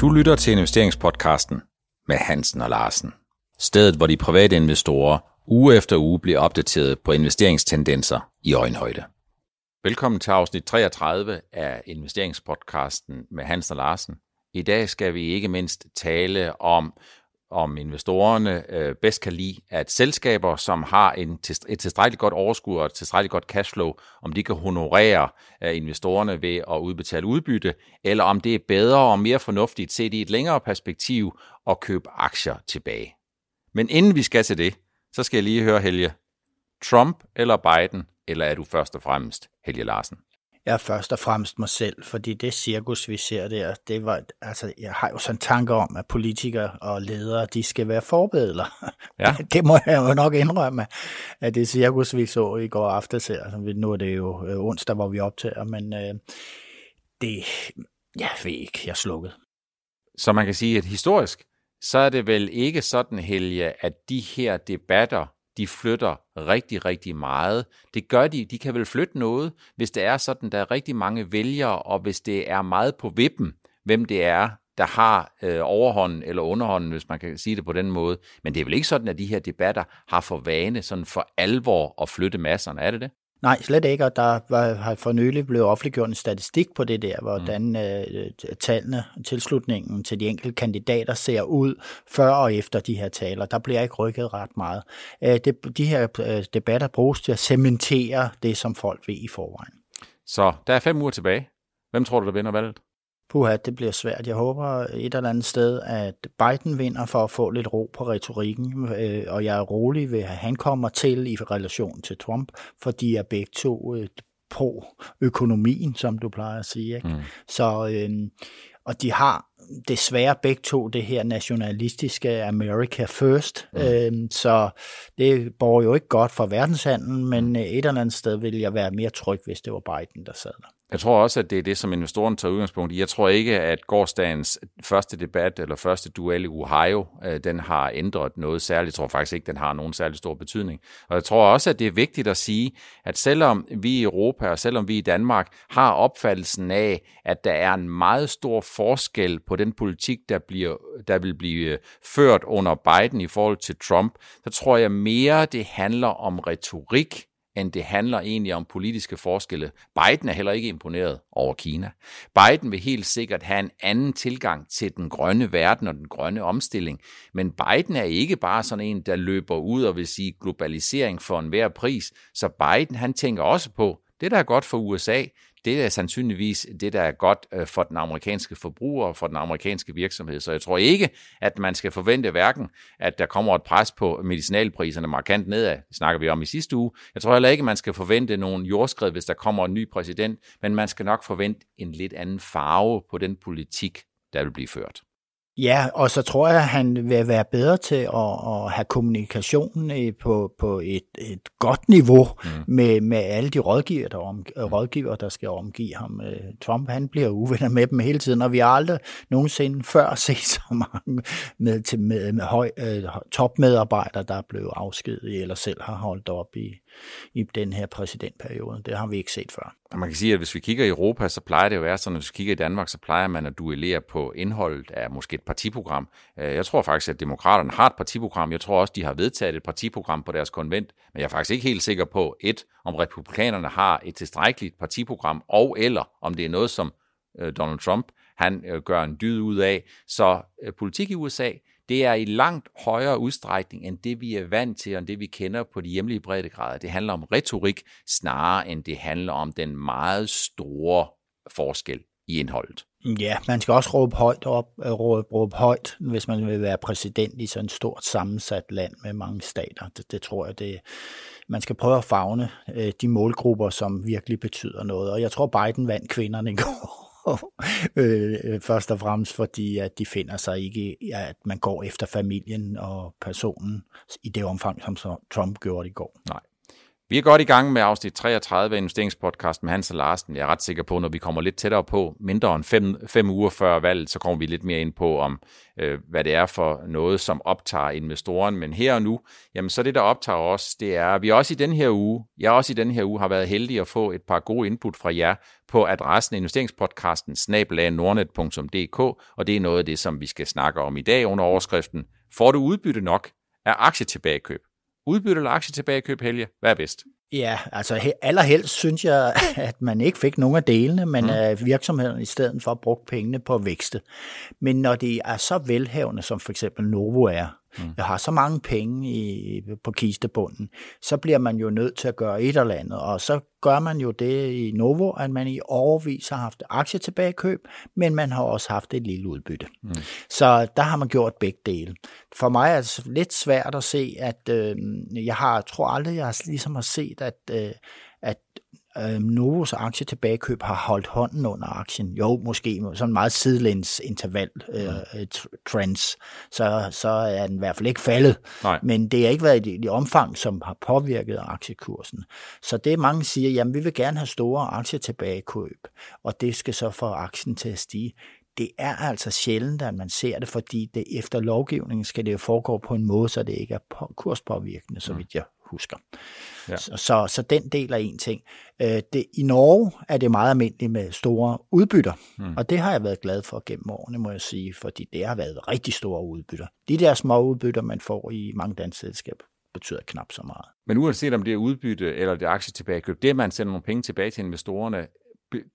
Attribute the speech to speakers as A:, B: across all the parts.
A: Du lytter til investeringspodcasten med Hansen og Larsen. Stedet, hvor de private investorer uge efter uge bliver opdateret på investeringstendenser i øjenhøjde. Velkommen til afsnit 33 af investeringspodcasten med Hansen og Larsen. I dag skal vi ikke mindst tale om om investorerne øh, bedst kan lide, at selskaber, som har en, et tilstrækkeligt godt overskud og et tilstrækkeligt godt cashflow, om de kan honorere øh, investorerne ved at udbetale udbytte, eller om det er bedre og mere fornuftigt set i et længere perspektiv at købe aktier tilbage. Men inden vi skal til det, så skal jeg lige høre Helge. Trump eller Biden, eller er du først og fremmest Helge Larsen?
B: Jeg er først og fremmest mig selv, fordi det cirkus, vi ser der, det var, altså, jeg har jo sådan en tanke om, at politikere og ledere, de skal være forbedler. Ja. det må jeg jo nok indrømme, at det cirkus, vi så i går aftes her, altså, nu er det jo øh, onsdag, hvor vi optager, men øh, det, jeg ved ikke, jeg slukket.
A: Så man kan sige, at historisk, så er det vel ikke sådan, Helge, at de her debatter de flytter rigtig, rigtig meget. Det gør de, de kan vel flytte noget, hvis det er sådan, der er rigtig mange vælgere, og hvis det er meget på vippen, hvem det er, der har øh, overhånden eller underhånden, hvis man kan sige det på den måde. Men det er vel ikke sådan, at de her debatter har for vane sådan for alvor at flytte masserne, er det det?
B: Nej, slet ikke, og der var, har for nylig blevet offentliggjort en statistik på det der, hvordan mm. øh, tallene, tilslutningen til de enkelte kandidater ser ud før og efter de her taler. Der bliver ikke rykket ret meget. Øh, det, de her øh, debatter bruges til at cementere det, som folk ved i forvejen.
A: Så der er fem uger tilbage. Hvem tror du, der vinder valget?
B: Puha, det bliver svært. Jeg håber et eller andet sted, at Biden vinder for at få lidt ro på retorikken, øh, og jeg er rolig ved, at han kommer til i relation til Trump, for de er begge to øh, pro-økonomien, som du plejer at sige. Ikke? Mm. Så, øh, og de har desværre begge to det her nationalistiske America First, mm. øh, så det borger jo ikke godt for verdenshandlen, men et eller andet sted ville jeg være mere tryg, hvis det var Biden, der sad der.
A: Jeg tror også, at det er det, som investoren tager udgangspunkt i. Jeg tror ikke, at gårdsdagens første debat eller første duel i Ohio, øh, den har ændret noget særligt. Jeg tror faktisk ikke, den har nogen særlig stor betydning. Og jeg tror også, at det er vigtigt at sige, at selvom vi i Europa og selvom vi i Danmark har opfattelsen af, at der er en meget stor forskel på den politik, der, bliver, der vil blive øh, ført under Biden i forhold til Trump, så tror jeg mere, det handler om retorik, end det handler egentlig om politiske forskelle. Biden er heller ikke imponeret over Kina. Biden vil helt sikkert have en anden tilgang til den grønne verden og den grønne omstilling, men Biden er ikke bare sådan en, der løber ud og vil sige globalisering for enhver pris, så Biden han tænker også på, det, der er godt for USA, det er sandsynligvis det, der er godt øh, for den amerikanske forbruger og for den amerikanske virksomhed. Så jeg tror ikke, at man skal forvente hverken, at der kommer et pres på medicinalpriserne markant nedad, det snakker vi om i sidste uge. Jeg tror heller ikke, at man skal forvente nogen jordskred, hvis der kommer en ny præsident, men man skal nok forvente en lidt anden farve på den politik, der vil blive ført.
B: Ja, og så tror jeg, at han vil være bedre til at, at have kommunikation på, på et, et godt niveau mm. med, med alle de rådgiver, der, om, rådgiver, der skal omgive ham. Øh, Trump han bliver uvenner med dem hele tiden, og vi har aldrig nogensinde før set så mange med, til, med, med høj, uh, topmedarbejdere, der er blevet afskediget eller selv har holdt op i, i den her præsidentperiode. Det har vi ikke set før.
A: Og man kan sige, at hvis vi kigger i Europa, så plejer det jo at være sådan, at hvis vi kigger i Danmark, så plejer man at duellere på indholdet af måske et partiprogram. Øh, jeg tror faktisk, at demokraterne har et partiprogram. Jeg tror også, de har vedtaget et partiprogram på deres konvent. Men jeg er faktisk ikke helt sikker på, et, om republikanerne har et tilstrækkeligt partiprogram, og eller om det er noget, som øh, Donald Trump han øh, gør en dyd ud af. Så politik i USA, det er i langt højere udstrækning end det, vi er vant til, og det, vi kender på de hjemlige breddegrader. Det handler om retorik, snarere end det handler om den meget store forskel i indholdet.
B: Ja, man skal også råbe højt op, øh, råbe, råbe højt, hvis man vil være præsident i sådan et stort sammensat land med mange stater. Det, det tror jeg, det, man skal prøve at fagne øh, de målgrupper, som virkelig betyder noget. Og jeg tror, Biden vandt kvinderne i går. øh, først og fremmest fordi, at de finder sig ikke, at man går efter familien og personen i det omfang, som Trump gjorde i går.
A: Nej. Vi er godt i gang med afsnit 33 af investeringspodcast med Hans og Larsen. Jeg er ret sikker på, når vi kommer lidt tættere på, mindre end fem, fem uger før valget, så kommer vi lidt mere ind på, om øh, hvad det er for noget, som optager investoren. Men her og nu, jamen så det, der optager os, det er, at vi også i den her uge, jeg også i den her uge har været heldig at få et par gode input fra jer på adressen investeringspodcasten snabelagnordnet.dk, og det er noget af det, som vi skal snakke om i dag under overskriften. Får du udbytte nok af aktietilbagekøb? Udbytte eller aktietilbagekøb, Helge? Hvad er bedst?
B: Ja, altså allerhelst synes jeg, at man ikke fik nogen af delene, men mm. at virksomheden i stedet for brugt pengene på at vækste. Men når de er så velhavende, som for eksempel Novo er, mm. har så mange penge i, på kistebunden, så bliver man jo nødt til at gøre et eller andet. Og så gør man jo det i Novo, at man i overvis har haft aktietilbagekøb, men man har også haft et lille udbytte. Mm. Så der har man gjort begge dele. For mig er det lidt svært at se, at øh, jeg har, tror aldrig, jeg har ligesom har set, at, øh, at øh, Novos aktietilbagekøb har holdt hånden under aktien. Jo, måske sådan meget sidelæns interval øh, mm. trends, så, så er den i hvert fald ikke faldet. Nej. Men det har ikke været i det omfang, som har påvirket aktiekursen. Så det mange siger, jamen vi vil gerne have store aktietilbagekøb, og det skal så få aktien til at stige det er altså sjældent, at man ser det, fordi det efter lovgivningen skal det jo foregå på en måde, så det ikke er kurspåvirkende, så mm. vidt jeg husker. Ja. Så, så, så den del er en ting. Øh, det, I Norge er det meget almindeligt med store udbytter, mm. og det har jeg været glad for gennem årene, må jeg sige, fordi det har været rigtig store udbytter. De der små udbytter, man får i mange danske selskaber, betyder knap så meget.
A: Men uanset om det er udbytte eller det er aktietilbagekøb, det at man sender nogle penge tilbage til investorerne,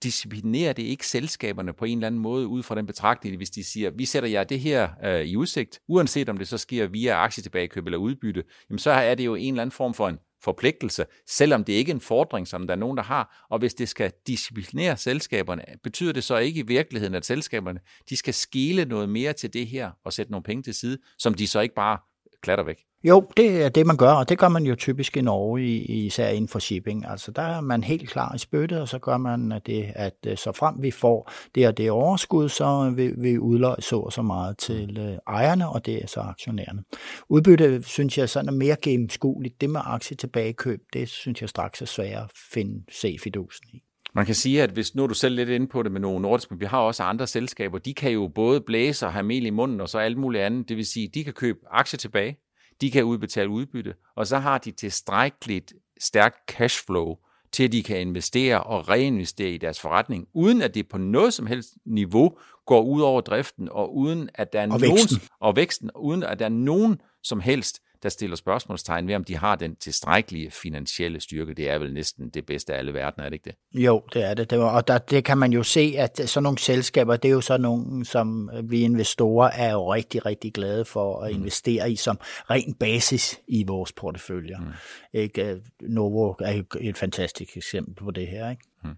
A: disciplinerer det ikke selskaberne på en eller anden måde ud fra den betragtning, hvis de siger, vi sætter jer det her øh, i udsigt, uanset om det så sker via aktietilbagekøb eller udbytte, jamen så er det jo en eller anden form for en forpligtelse, selvom det ikke er en fordring, som der er nogen, der har. Og hvis det skal disciplinere selskaberne, betyder det så ikke i virkeligheden, at selskaberne de skal skele noget mere til det her og sætte nogle penge til side, som de så ikke bare klatter væk?
B: Jo, det er det, man gør, og det gør man jo typisk i Norge, især inden for shipping. Altså, der er man helt klar i spyttet, og så gør man det, at øh, så frem vi får det og det overskud, så vil vi udløje så og så meget til øh, ejerne, og det er så aktionærerne. Udbytte, synes jeg, sådan er mere gennemskueligt. Det med aktie tilbagekøb, det synes jeg straks er svært at finde, se fidusen i.
A: Man kan sige, at hvis nu er du selv lidt inde på det med nogle nordiske, men vi har også andre selskaber, de kan jo både blæse og have mel i munden og så alt muligt andet. Det vil sige, de kan købe aktier tilbage, de kan udbetale udbytte, og så har de tilstrækkeligt stærkt cashflow til at de kan investere og reinvestere i deres forretning, uden at det på noget som helst niveau går ud over driften, og uden at der er
B: og
A: nogen,
B: væksten.
A: og væksten, uden at der er nogen som helst der stiller spørgsmålstegn ved, om de har den tilstrækkelige finansielle styrke. Det er vel næsten det bedste af alle verdener, er det ikke det?
B: Jo, det er det. og der, det kan man jo se, at sådan nogle selskaber, det er jo sådan nogle, som vi investorer er jo rigtig, rigtig glade for at mm. investere i som ren basis i vores porteføljer. Mm. Ikke? Novo er et fantastisk eksempel på det her. Ikke? Mm.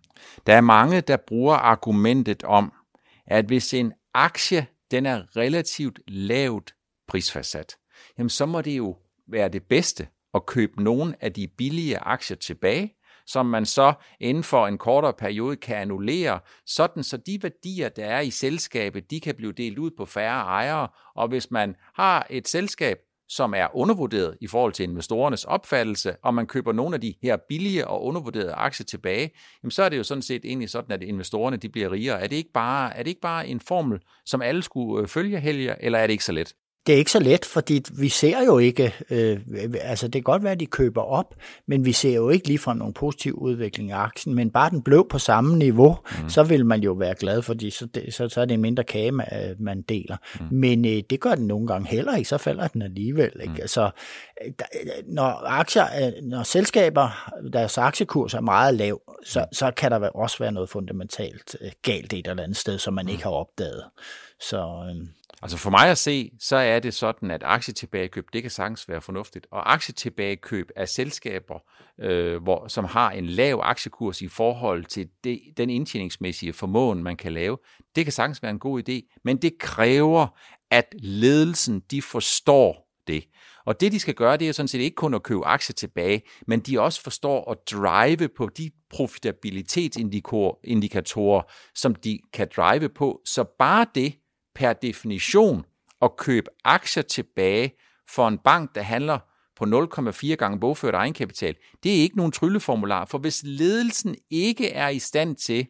A: Der er mange, der bruger argumentet om, at hvis en aktie den er relativt lavt prisfastsat, jamen så må det jo være det bedste at købe nogle af de billige aktier tilbage, som man så inden for en kortere periode kan annullere, sådan så de værdier, der er i selskabet, de kan blive delt ud på færre ejere, og hvis man har et selskab, som er undervurderet i forhold til investorernes opfattelse, og man køber nogle af de her billige og undervurderede aktier tilbage, jamen så er det jo sådan set egentlig sådan, at investorerne de bliver rigere. Er det ikke bare, er det ikke bare en formel, som alle skulle øh, følge, Helge, eller er det ikke så let?
B: Det er ikke så let, fordi vi ser jo ikke, øh, altså det kan godt være, at de køber op, men vi ser jo ikke lige fra nogen positiv udvikling af aktien, men bare den blev på samme niveau, mm. så vil man jo være glad, fordi så, det, så, så er det en mindre kage, man deler. Mm. Men øh, det gør den nogle gange heller ikke, så falder den alligevel. Ikke? Mm. Altså, der, når, aktier, øh, når selskaber, deres aktiekurs er meget lav, så, mm. så kan der også være noget fundamentalt øh, galt et eller andet sted, som man mm. ikke har opdaget. Så, øh,
A: Altså for mig at se, så er det sådan, at aktietilbagekøb, det kan sagtens være fornuftigt. Og aktietilbagekøb af selskaber, øh, hvor, som har en lav aktiekurs i forhold til det, den indtjeningsmæssige formåen, man kan lave, det kan sagtens være en god idé. Men det kræver, at ledelsen de forstår det. Og det, de skal gøre, det er sådan set ikke kun at købe aktier tilbage, men de også forstår at drive på de profitabilitetsindikatorer, som de kan drive på. Så bare det, per definition at købe aktier tilbage for en bank, der handler på 0,4 gange bogført egenkapital, det er ikke nogen trylleformular, for hvis ledelsen ikke er i stand til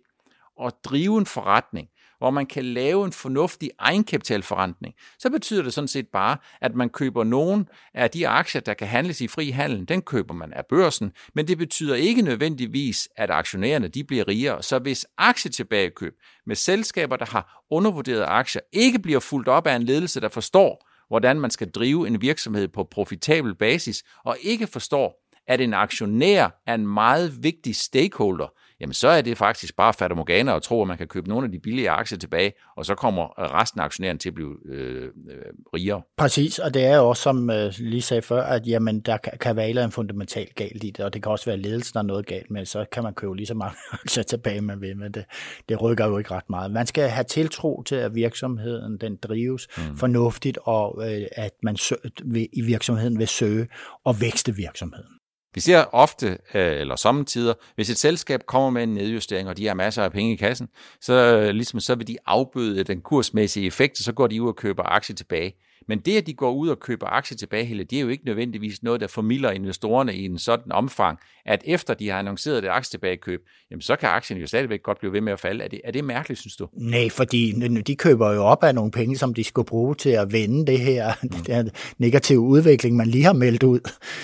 A: at drive en forretning, hvor man kan lave en fornuftig egenkapitalforretning, så betyder det sådan set bare, at man køber nogen af de aktier, der kan handles i fri handel, den køber man af børsen, men det betyder ikke nødvendigvis, at aktionærerne de bliver rigere. Så hvis aktietilbagekøb med selskaber, der har undervurderede aktier, ikke bliver fuldt op af en ledelse, der forstår, hvordan man skal drive en virksomhed på profitabel basis, og ikke forstår, at en aktionær er en meget vigtig stakeholder, jamen så er det faktisk bare fatamorgana og tro, at man kan købe nogle af de billige aktier tilbage, og så kommer resten af aktionæren til at blive øh, øh, rigere.
B: Præcis, og det er jo også, som øh, lige sagde før, at jamen, der kan, kan være en fundamentalt galt i det, og det kan også være ledelsen, der er noget galt med, så kan man købe lige så mange aktier tilbage, man vil, men det, det rykker jo ikke ret meget. Man skal have tiltro til, at virksomheden den drives mm. fornuftigt, og øh, at man sø, i virksomheden vil søge og vækste virksomheden.
A: Vi ser ofte, øh, eller sommetider, hvis et selskab kommer med en nedjustering, og de har masser af penge i kassen, så, øh, ligesom, så vil de afbøde den kursmæssige effekt, og så går de ud og køber aktier tilbage. Men det, at de går ud og køber aktier tilbage, det er jo ikke nødvendigvis noget, der formidler investorerne i en sådan omfang, at efter de har annonceret det aktietilbagekøb, jamen så kan aktien jo stadigvæk godt blive ved med at falde. Er det, er det mærkeligt, synes du?
B: Nej, fordi de køber jo op af nogle penge, som de skulle bruge til at vende det her, mm. her negative udvikling, man lige har meldt ud.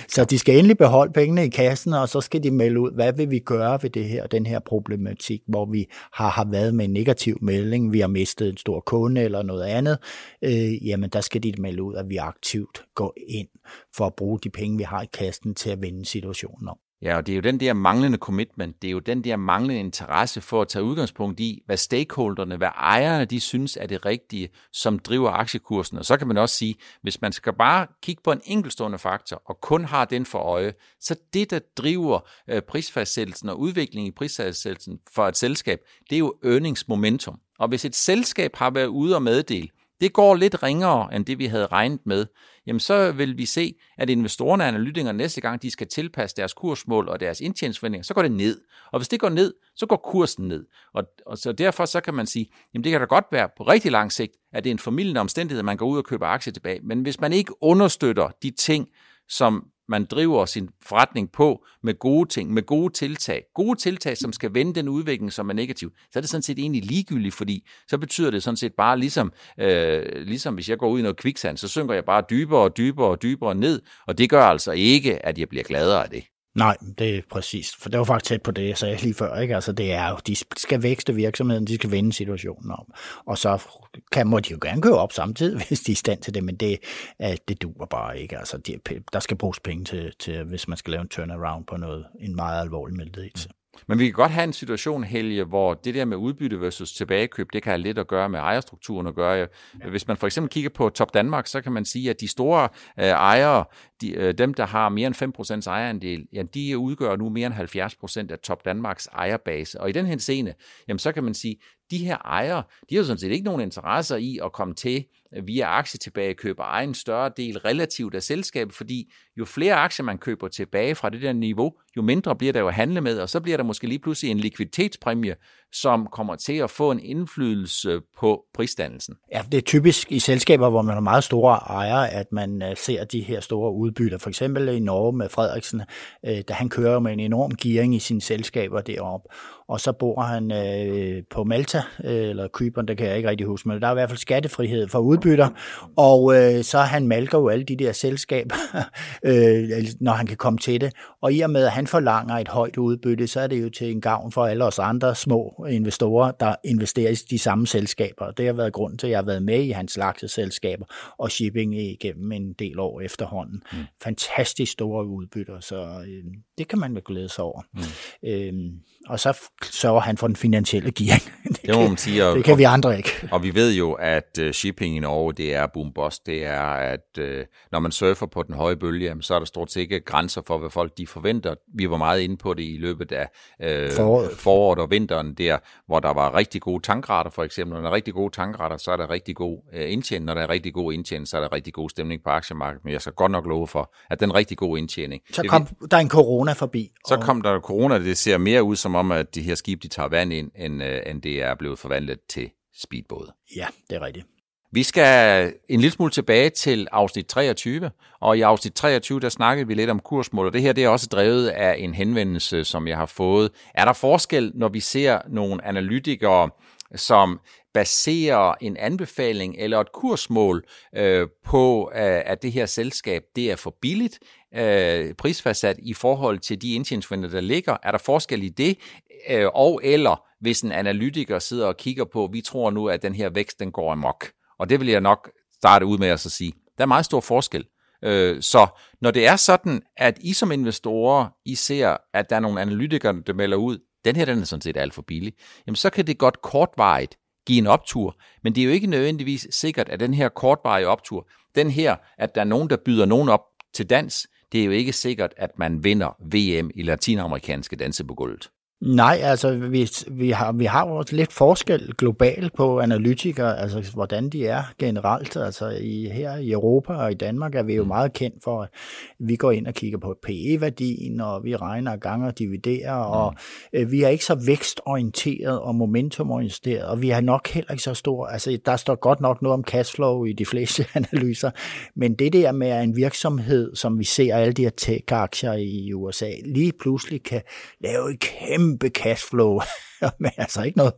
B: Så de skal endelig beholde pengene i kassen, og så skal de melde ud, hvad vil vi gøre ved det her, den her problematik, hvor vi har, har været med en negativ melding, vi har mistet en stor kunde eller noget andet, øh, jamen der skal de melde ud, at vi aktivt går ind for at bruge de penge, vi har i kassen til at vende situationen om.
A: Ja, og det er jo den der manglende commitment, det er jo den der manglende interesse for at tage udgangspunkt i, hvad stakeholderne, hvad ejerne, de synes er det rigtige, som driver aktiekursen. Og så kan man også sige, hvis man skal bare kigge på en enkeltstående faktor, og kun har den for øje, så det, der driver øh, prisfastsættelsen og udviklingen i prisfastsættelsen for et selskab, det er jo earnings momentum. Og hvis et selskab har været ude og meddele, det går lidt ringere end det, vi havde regnet med, jamen så vil vi se, at investorerne og analytikerne næste gang, de skal tilpasse deres kursmål og deres indtjeningsforventninger, så går det ned. Og hvis det går ned, så går kursen ned. Og, og så derfor så kan man sige, jamen det kan da godt være på rigtig lang sigt, at det er en formidlende omstændighed, at man går ud og køber aktier tilbage. Men hvis man ikke understøtter de ting, som man driver sin forretning på med gode ting, med gode tiltag. Gode tiltag, som skal vende den udvikling, som er negativ. Så er det sådan set egentlig ligegyldigt, fordi så betyder det sådan set bare ligesom, øh, ligesom hvis jeg går ud i noget kviksand, så synker jeg bare dybere og dybere og dybere ned, og det gør altså ikke, at jeg bliver gladere af det.
B: Nej, det er præcis. For det var faktisk tæt på det, jeg sagde lige før. Ikke? Altså, det er jo, de skal vækste virksomheden, de skal vende situationen om. Og så kan, må de jo gerne køre op samtidig, hvis de er i stand til det, men det, øh, det duer bare ikke. Altså, de, der skal bruges penge til, til, hvis man skal lave en turnaround på noget, en meget alvorlig meldelse.
A: Men vi kan godt have en situation, Helge, hvor det der med udbytte versus tilbagekøb, det kan have lidt at gøre med ejerstrukturen at gøre. Hvis man for eksempel kigger på Top Danmark, så kan man sige, at de store øh, ejere, de, øh, dem der har mere end 5% ejerandel, ja, de udgør nu mere end 70% af Top Danmarks ejerbase. Og i den her scene, jamen, så kan man sige, de her ejere, de har jo sådan set ikke nogen interesser i at komme til øh, via aktietilbagekøb og egen større del relativt af selskabet, fordi jo flere aktier man køber tilbage fra det der niveau, jo mindre bliver der jo at handle med, og så bliver der måske lige pludselig en likviditetspræmie, som kommer til at få en indflydelse på prisdannelsen.
B: Ja, det er typisk i selskaber, hvor man har meget store ejere, at man øh, ser de her store udbytter. For eksempel i Norge med Frederiksen, øh, da han kører med en enorm gearing i sine selskaber deroppe, og så bor han på Malta, eller Kypern, det kan jeg ikke rigtig huske, men der er i hvert fald skattefrihed for udbytter, og så han malker jo alle de der selskaber, når han kan komme til det, og i og med, at han forlanger et højt udbytte, så er det jo til en gavn for alle os andre små investorer, der investerer i de samme selskaber. Det har været grund til, at jeg har været med i hans lakseselskaber og shipping igennem en del år efterhånden. Mm. Fantastisk store udbytter, så øh, det kan man vel glæde sig over. Mm. Øhm, og så sørger han for den finansielle gearing.
A: det, det må man sige.
B: Og, det kan vi andre ikke.
A: Og vi ved jo, at uh, shipping i Norge, det er boom bust. Det er, at uh, når man surfer på den høje bølge, så er der stort set ikke grænser for, hvad folk de forventer. Vi var meget inde på det i løbet af uh, foråret. foråret og vinteren der, hvor der var rigtig gode tankrater for eksempel. Når der er rigtig gode tankrater, så er der rigtig god uh, indtjening. Når der er rigtig god indtjening, så er der rigtig god stemning på aktiemarkedet. Men jeg skal godt nok love for, at den rigtig gode indtjening.
B: Så kom det, der en corona forbi.
A: Så og... kom der corona, det ser mere ud som om, at de her skib, de tager vand ind, end, uh, end det er blevet forvandlet til speedbåde.
B: Ja, det er rigtigt.
A: Vi skal en lille smule tilbage til afsnit 23, og i afsnit 23, der snakkede vi lidt om kursmål, og det her det er også drevet af en henvendelse, som jeg har fået. Er der forskel, når vi ser nogle analytikere, som baserer en anbefaling eller et kursmål øh, på, øh, at det her selskab det er for billigt øh, prisfastsat i forhold til de indtjeningsforventninger, der ligger? Er der forskel i det? Øh, og eller hvis en analytiker sidder og kigger på, vi tror nu, at den her vækst den går amok. Og det vil jeg nok starte ud med at så sige. Der er meget stor forskel. Øh, så når det er sådan, at I som investorer, I ser, at der er nogle analytikere, der melder ud, den her den er sådan set alt for billig, jamen så kan det godt kortvarigt give en optur, men det er jo ikke nødvendigvis sikkert, at den her kortvarige optur, den her, at der er nogen, der byder nogen op til dans, det er jo ikke sikkert, at man vinder VM i latinamerikanske danse på gulvet.
B: Nej, altså vi, vi, har, vi har jo lidt forskel globalt på analytikere, altså hvordan de er generelt. Altså i, her i Europa og i Danmark er vi jo mm. meget kendt for, at vi går ind og kigger på PE-værdien, og vi regner gange og dividerer, mm. og øh, vi er ikke så vækstorienteret og momentumorienteret, og vi har nok heller ikke så stor, altså der står godt nok noget om cashflow i de fleste analyser, men det der med en virksomhed, som vi ser alle de her tech-aktier i USA, lige pludselig kan lave et kæmpe kæmpe cashflow, men altså ikke noget,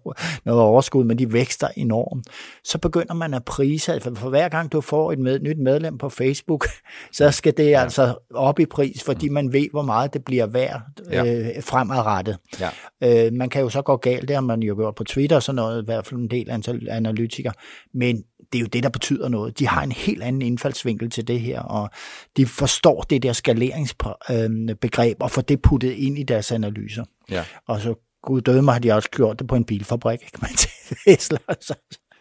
B: noget overskud, men de vækster enormt, så begynder man at prise, for, for hver gang du får et med, nyt medlem på Facebook, så skal det ja. altså op i pris, fordi mm. man ved, hvor meget det bliver værd ja. øh, fremadrettet. Ja. Øh, man kan jo så gå galt, det har man jo gjort på Twitter og sådan noget, i hvert fald en del antal analytikere, men det er jo det, der betyder noget. De har en helt anden indfaldsvinkel til det her, og de forstår det der skaleringsbegreb og får det puttet ind i deres analyser. Ja. Og så gud døde mig, har de også gjort det på en bilfabrik, kan man
A: sige.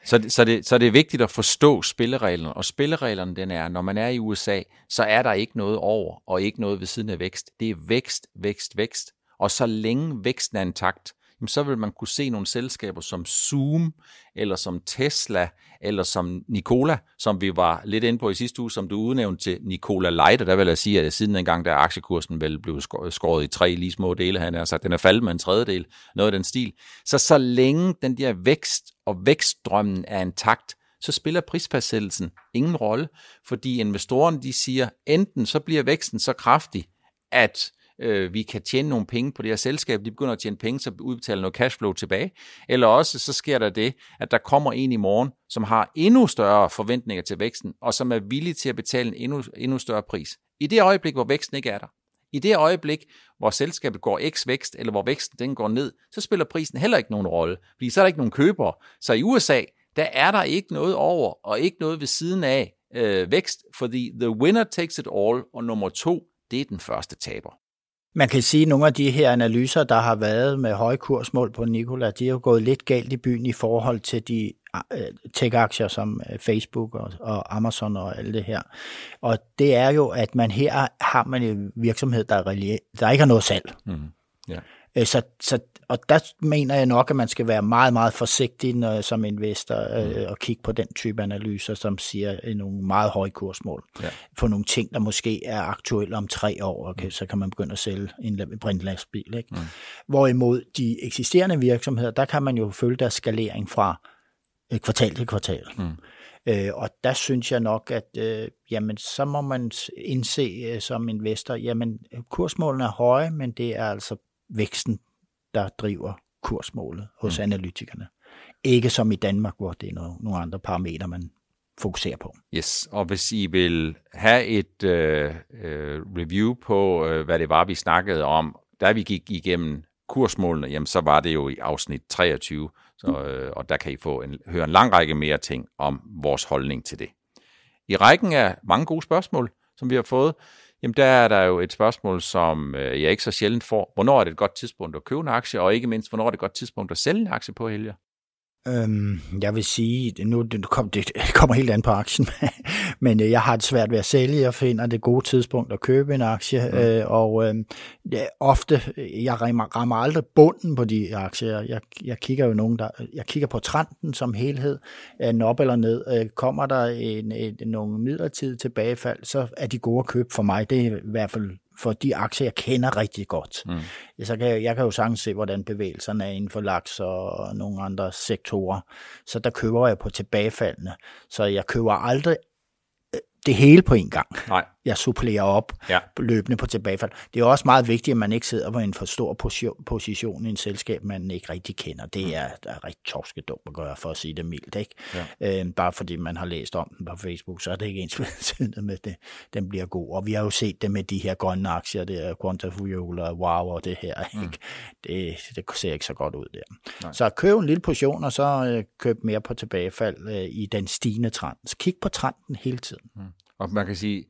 A: Så, det, så, det, så det er vigtigt at forstå spillereglerne, og spillereglerne den er, når man er i USA, så er der ikke noget over, og ikke noget ved siden af vækst. Det er vækst, vækst, vækst. Og så længe væksten er intakt, så vil man kunne se nogle selskaber som Zoom, eller som Tesla, eller som Nikola, som vi var lidt inde på i sidste uge, som du udnævnte til Nikola Light, og der vil jeg sige, at siden dengang, der aktiekursen vel blev skåret i tre lige små dele, han har sagt, den er faldet med en tredjedel, noget af den stil. Så så længe den der vækst og vækstdrømmen er intakt, så spiller prisfastsættelsen ingen rolle, fordi investorerne de siger, enten så bliver væksten så kraftig, at øh, vi kan tjene nogle penge på det her selskab, de begynder at tjene penge, så udbetaler noget cashflow tilbage. Eller også så sker der det, at der kommer en i morgen, som har endnu større forventninger til væksten, og som er villig til at betale en endnu, endnu større pris. I det øjeblik, hvor væksten ikke er der, i det øjeblik, hvor selskabet går x vækst, eller hvor væksten den går ned, så spiller prisen heller ikke nogen rolle, fordi så er der ikke nogen købere. Så i USA, der er der ikke noget over, og ikke noget ved siden af øh, vækst, fordi the winner takes it all, og nummer to, det er den første taber.
B: Man kan sige, at nogle af de her analyser, der har været med høje kursmål på Nikola, de er jo gået lidt galt i byen i forhold til de øh, tech-aktier som øh, Facebook og, og Amazon og alt det her. Og det er jo, at man her har man en virksomhed, der, er, der ikke har noget salg. Mm-hmm. Mm. Yeah. Så, så og der mener jeg nok, at man skal være meget, meget forsigtig når, som investor øh, mm. og kigge på den type analyser, som siger øh, nogle meget høje kursmål. Ja. For nogle ting, der måske er aktuelle om tre år, okay, mm. så kan man begynde at sælge en brintlastbil. Ikke? Mm. Hvorimod de eksisterende virksomheder, der kan man jo følge deres skalering fra øh, kvartal til kvartal. Mm. Øh, og der synes jeg nok, at øh, jamen, så må man indse øh, som investor, jamen kursmålene er høje, men det er altså væksten der driver kursmålet hos mm. analytikerne. Ikke som i Danmark, hvor det er nogle, nogle andre parametre, man fokuserer på.
A: Yes, og hvis I vil have et øh, øh, review på, øh, hvad det var, vi snakkede om, da vi gik igennem kursmålene, jamen så var det jo i afsnit 23, så, mm. øh, og der kan I få en, høre en lang række mere ting om vores holdning til det. I rækken af mange gode spørgsmål, som vi har fået, Jamen der er der jo et spørgsmål, som øh, jeg ikke så sjældent får. Hvornår er det et godt tidspunkt at købe en aktie, og ikke mindst, hvornår er det et godt tidspunkt at sælge en aktie på, Helge?
B: Øhm, jeg vil sige, nu det, kom, det kommer helt an på aktien, men øh, jeg har det svært ved at sælge. Jeg finder det gode tidspunkt at købe en aktie, mm. øh, og øh, ofte, jeg rammer, rammer aldrig bunden på de aktier. Jeg, jeg kigger jo nogen, der, jeg kigger på trenden som helhed, den op eller ned. Øh, kommer der en, en, nogle midlertidige tilbagefald, så er de gode at købe for mig. Det er i hvert fald for de aktier, jeg kender rigtig godt. Mm. Så kan jeg, jeg kan jo sagtens se, hvordan bevægelserne er inden for laks og nogle andre sektorer. Så der køber jeg på tilbagefaldende. Så jeg køber aldrig det hele på en gang.
A: Nej.
B: Jeg supplerer op ja. løbende på tilbagefald. Det er også meget vigtigt, at man ikke sidder på en for stor position i en selskab, man ikke rigtig kender. Det mm. er, er rigtig torske dumt at gøre, for at sige det mildt. Ikke? Ja. Øhm, bare fordi man har læst om den på Facebook, så er det ikke ens med, at det, den bliver god. Og vi har jo set det med de her grønne aktier, det er Quantafuel og Wow og det her. Mm. Ikke? Det, det ser ikke så godt ud der. Nej. Så køb en lille portion, og så øh, køb mere på tilbagefald øh, i den stigende trend. Så kig på trenden hele tiden. Mm.
A: Og man kan sige,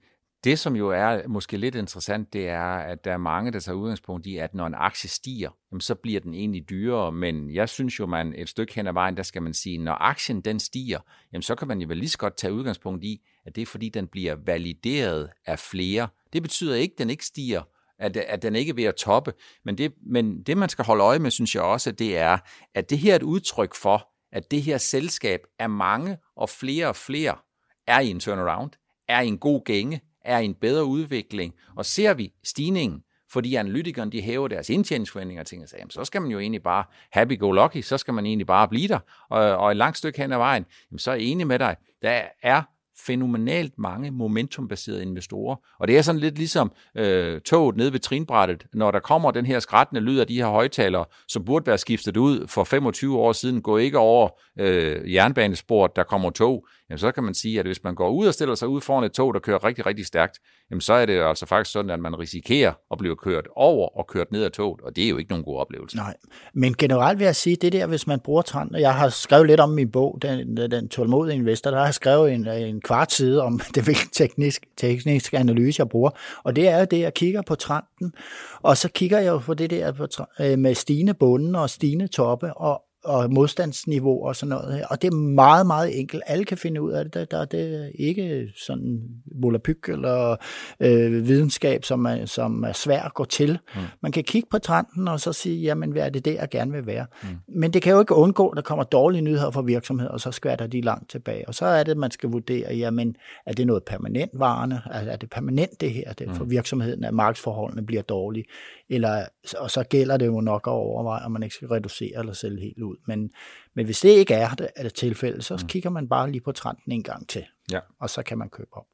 A: det som jo er måske lidt interessant, det er, at der er mange, der tager udgangspunkt i, at når en aktie stiger, så bliver den egentlig dyrere. Men jeg synes jo, man et stykke hen ad vejen, der skal man sige, når aktien den stiger, jamen så kan man jo vel lige så godt tage udgangspunkt i, at det er fordi, den bliver valideret af flere. Det betyder ikke, at den ikke stiger, at, at den ikke er ved at toppe. Men det, men det, man skal holde øje med, synes jeg også, det er, at det her er et udtryk for, at det her selskab er mange og flere og flere er i en turnaround er i en god gænge, er i en bedre udvikling, og ser vi stigningen, fordi analytikerne de hæver deres indtjeningsforventninger og tænker sig, jamen, så skal man jo egentlig bare happy-go-lucky, så skal man egentlig bare blive der, og, og et langt stykke hen ad vejen, jamen, så er jeg enig med dig, der er fænomenalt mange momentumbaserede investorer. Og det er sådan lidt ligesom øh, toget nede ved trinbrættet. Når der kommer den her skrættende lyd af de her højtalere, som burde være skiftet ud for 25 år siden, gå ikke over øh, jernbanesporet, der kommer tog, jamen så kan man sige, at hvis man går ud og stiller sig ud foran et tog, der kører rigtig, rigtig stærkt, jamen så er det altså faktisk sådan, at man risikerer at blive kørt over og kørt ned af toget, og det er jo ikke nogen god oplevelse.
B: Nej, men generelt vil jeg sige, det der, hvis man bruger trend, jeg har skrevet lidt om min bog, den, den tålmodige investor, der har jeg skrevet en, en kvart side om det hvilken teknisk, teknisk analyse, jeg bruger, og det er jo det, jeg kigger på trenden, og så kigger jeg jo på det der på, øh, med stigende bunden og stigende toppe, og, og modstandsniveau og sådan noget. Og det er meget, meget enkelt. Alle kan finde ud af det. Der, der, det er ikke sådan volapyk eller øh, videnskab, som er, som er svært at gå til. Mm. Man kan kigge på trenden og så sige, jamen hvad er det der, jeg gerne vil være. Mm. Men det kan jo ikke undgå, at der kommer dårlige nyheder fra virksomheder, og så skvatter de langt tilbage. Og så er det, man skal vurdere, jamen er det noget permanent varende? Er det permanent det her? Det for mm. virksomheden, at markedsforholdene bliver dårlige? Eller, og så gælder det jo nok at overveje, om man ikke skal reducere eller sælge helt ud. Men, men hvis det ikke er det, er det tilfælde, så mm. kigger man bare lige på trenden en gang til, ja. og så kan man købe op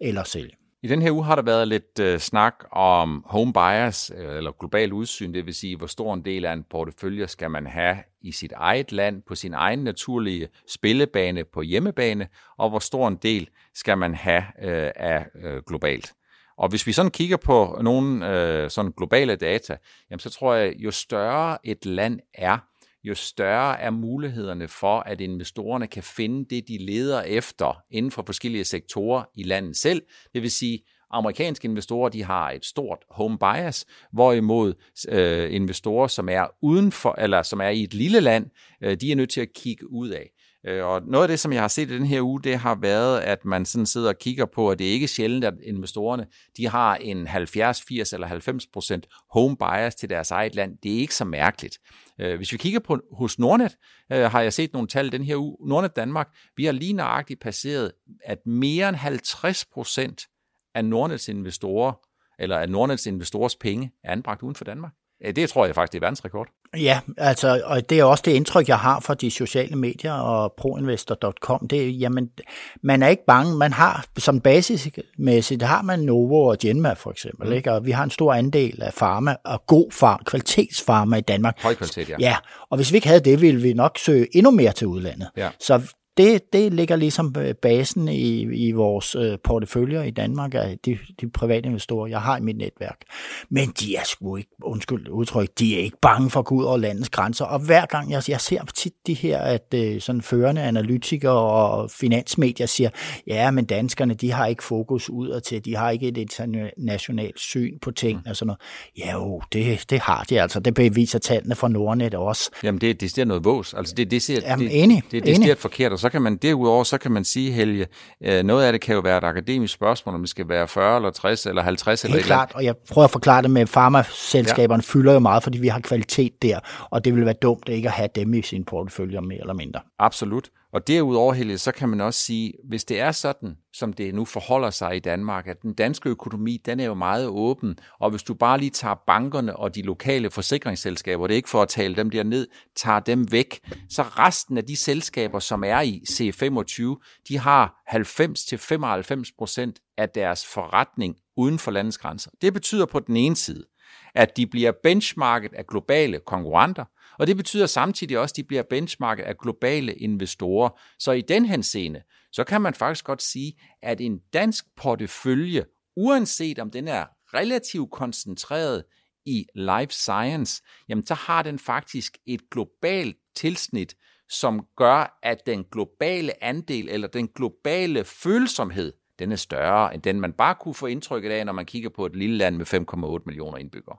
B: eller sælge.
A: I den her uge har der været lidt uh, snak om home bias, øh, eller global udsyn, det vil sige, hvor stor en del af en portefølje skal man have i sit eget land, på sin egen naturlige spillebane på hjemmebane, og hvor stor en del skal man have uh, af uh, globalt. Og hvis vi sådan kigger på nogle øh, sådan globale data, jamen så tror jeg, jo større et land er, jo større er mulighederne for, at investorerne kan finde det, de leder efter inden for forskellige sektorer i landet selv. Det vil sige, amerikanske investorer de har et stort home bias, hvorimod øh, investorer, som er udenfor, eller som er i et lille land, øh, de er nødt til at kigge ud af. Øh, og noget af det, som jeg har set i den her uge, det har været, at man sådan sidder og kigger på, at det er ikke sjældent, at investorerne de har en 70, 80 eller 90 procent home bias til deres eget land. Det er ikke så mærkeligt. Øh, hvis vi kigger på hos Nordnet, øh, har jeg set nogle tal den her uge. Nordnet Danmark, vi har lige nøjagtigt passeret, at mere end 50 procent af Nordnets investorer, eller af Nordnets investorers penge, er anbragt uden for Danmark. Det tror jeg faktisk, det er verdensrekord.
B: Ja, altså, og det er også det indtryk, jeg har fra de sociale medier og proinvestor.com. Det er, jamen, man er ikke bange. Man har som basismæssigt, har man Novo og Genma for eksempel, mm. ikke? og vi har en stor andel af farma og god farm, kvalitetsfarma i Danmark.
A: Høj kvalitet, ja.
B: Ja, og hvis vi ikke havde det, ville vi nok søge endnu mere til udlandet. Ja. Så det, det ligger ligesom øh, basen i, i vores øh, porteføljer i Danmark af de, de private investorer, jeg har i mit netværk. Men de er sgu ikke, undskyld udtryk, de er ikke bange for at gå ud over landets grænser. Og hver gang jeg, jeg ser tit de her, at øh, sådan førende analytikere og finansmedier siger, ja, men danskerne, de har ikke fokus udad til, de har ikke et internationalt syn på ting mm. og sådan noget. Ja jo, det, det har de altså. Det beviser tallene fra Nordnet også.
A: Jamen det, det ser noget vås. Altså det, det ser,
B: Jamen, det, enig,
A: det, det, det enig. forkert, og så kan man derudover, så kan man sige, Helge, øh, noget af det kan jo være et akademisk spørgsmål, om det skal være 40 eller 60 eller 50
B: Helt
A: eller
B: klart, og jeg prøver at forklare det med, farmaselskaberne ja. fylder jo meget, fordi vi har kvalitet der, og det vil være dumt ikke at have dem i sin portefølje mere eller mindre.
A: Absolut. Og derudover, Helge, så kan man også sige, hvis det er sådan, som det nu forholder sig i Danmark, at den danske økonomi, den er jo meget åben, og hvis du bare lige tager bankerne og de lokale forsikringsselskaber, det er ikke for at tale dem der ned, tager dem væk, så resten af de selskaber, som er i C25, de har 90-95 procent af deres forretning uden for landets grænser. Det betyder på den ene side, at de bliver benchmarket af globale konkurrenter, og det betyder samtidig også, at de bliver benchmarket af globale investorer. Så i den henseende, så kan man faktisk godt sige, at en dansk portefølje, uanset om den er relativt koncentreret i life science, jamen så har den faktisk et globalt tilsnit, som gør, at den globale andel eller den globale følsomhed, den er større end den, man bare kunne få indtrykket af, når man kigger på et lille land med 5,8 millioner indbyggere.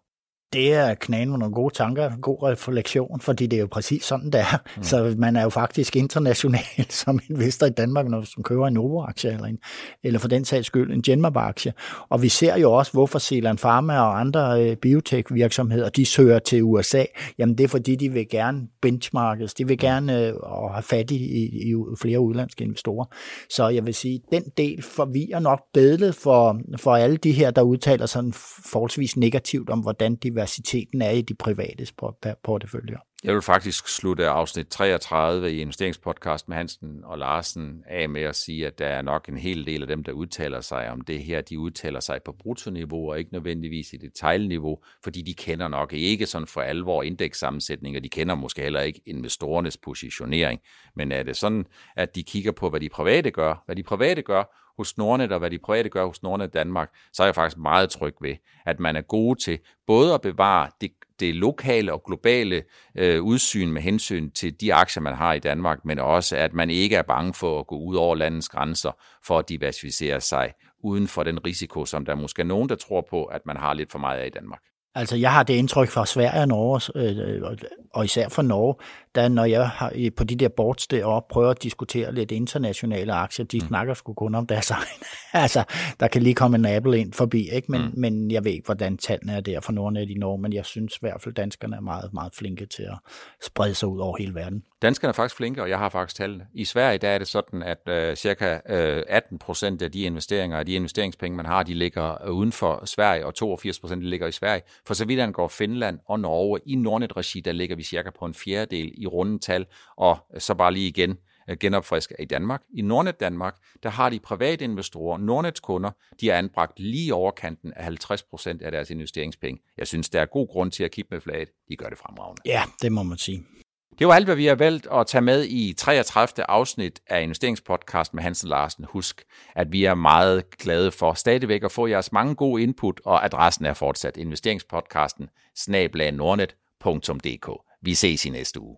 B: Det er knagen med nogle gode tanker, god refleksion, fordi det er jo præcis sådan, det er. Mm. Så man er jo faktisk international som investor i Danmark, når man køber en Novo-aktie, eller, en, eller for den sags skyld en Genmab-aktie. Og vi ser jo også, hvorfor Zealand Pharma og andre øh, biotech-virksomheder, de søger til USA. Jamen det er fordi, de vil gerne benchmarkes, de vil gerne øh, have fat i, i, i flere udlandske investorer. Så jeg vil sige, den del forvirrer nok bedlet for, for alle de her, der udtaler sådan forholdsvis negativt om, hvordan de diversiteten er i de private porteføljer.
A: Jeg vil faktisk slutte afsnit 33 i investeringspodcast med Hansen og Larsen af med at sige, at der er nok en hel del af dem, der udtaler sig om det her, de udtaler sig på brutoniveau og ikke nødvendigvis i detaljniveau, fordi de kender nok ikke sådan for alvor indekssammensætning, og de kender måske heller ikke investorernes positionering. Men er det sådan, at de kigger på, hvad de private gør, hvad de private gør, hos Nordnet, og hvad de private gør hos Nordnet Danmark, så er jeg faktisk meget tryg ved, at man er gode til både at bevare det, det lokale og globale øh, udsyn med hensyn til de aktier, man har i Danmark, men også at man ikke er bange for at gå ud over landets grænser for at diversificere sig uden for den risiko, som der måske er nogen, der tror på, at man har lidt for meget af i Danmark.
B: Altså, jeg har det indtryk fra Sverige og Norge, øh, og især fra Norge, da når jeg har, på de der boards deroppe prøver at diskutere lidt internationale aktier, de mm. snakker sgu kun om deres egen. altså, der kan lige komme en Apple ind forbi, ikke? Men, mm. men jeg ved ikke, hvordan tallene er der for Nordnet i Norge, men jeg synes i hvert fald, danskerne er meget, meget flinke til at sprede sig ud over hele verden.
A: Danskerne er faktisk flinke, og jeg har faktisk tallene. I Sverige der er det sådan, at øh, cirka øh, 18 procent af de investeringer, af de investeringspenge, man har, de ligger uden for Sverige, og 82 procent ligger i Sverige. For så vidt angår Finland og Norge, i Nordnet-regi, der ligger vi cirka på en fjerdedel i runde tal, og så bare lige igen øh, genopfriske i Danmark. I Nordnet Danmark, der har de private investorer, Nordnets kunder, de er anbragt lige overkanten af 50 procent af deres investeringspenge. Jeg synes, der er god grund til at kigge med flaget. De gør det fremragende.
B: Ja, det må man sige.
A: Det var alt, hvad vi har valgt at tage med i 33. afsnit af investeringspodcast med Hansen Larsen. Husk, at vi er meget glade for stadigvæk at få jeres mange gode input, og adressen er fortsat investeringspodcasten snablag.nordnet.dk. Vi ses i næste uge.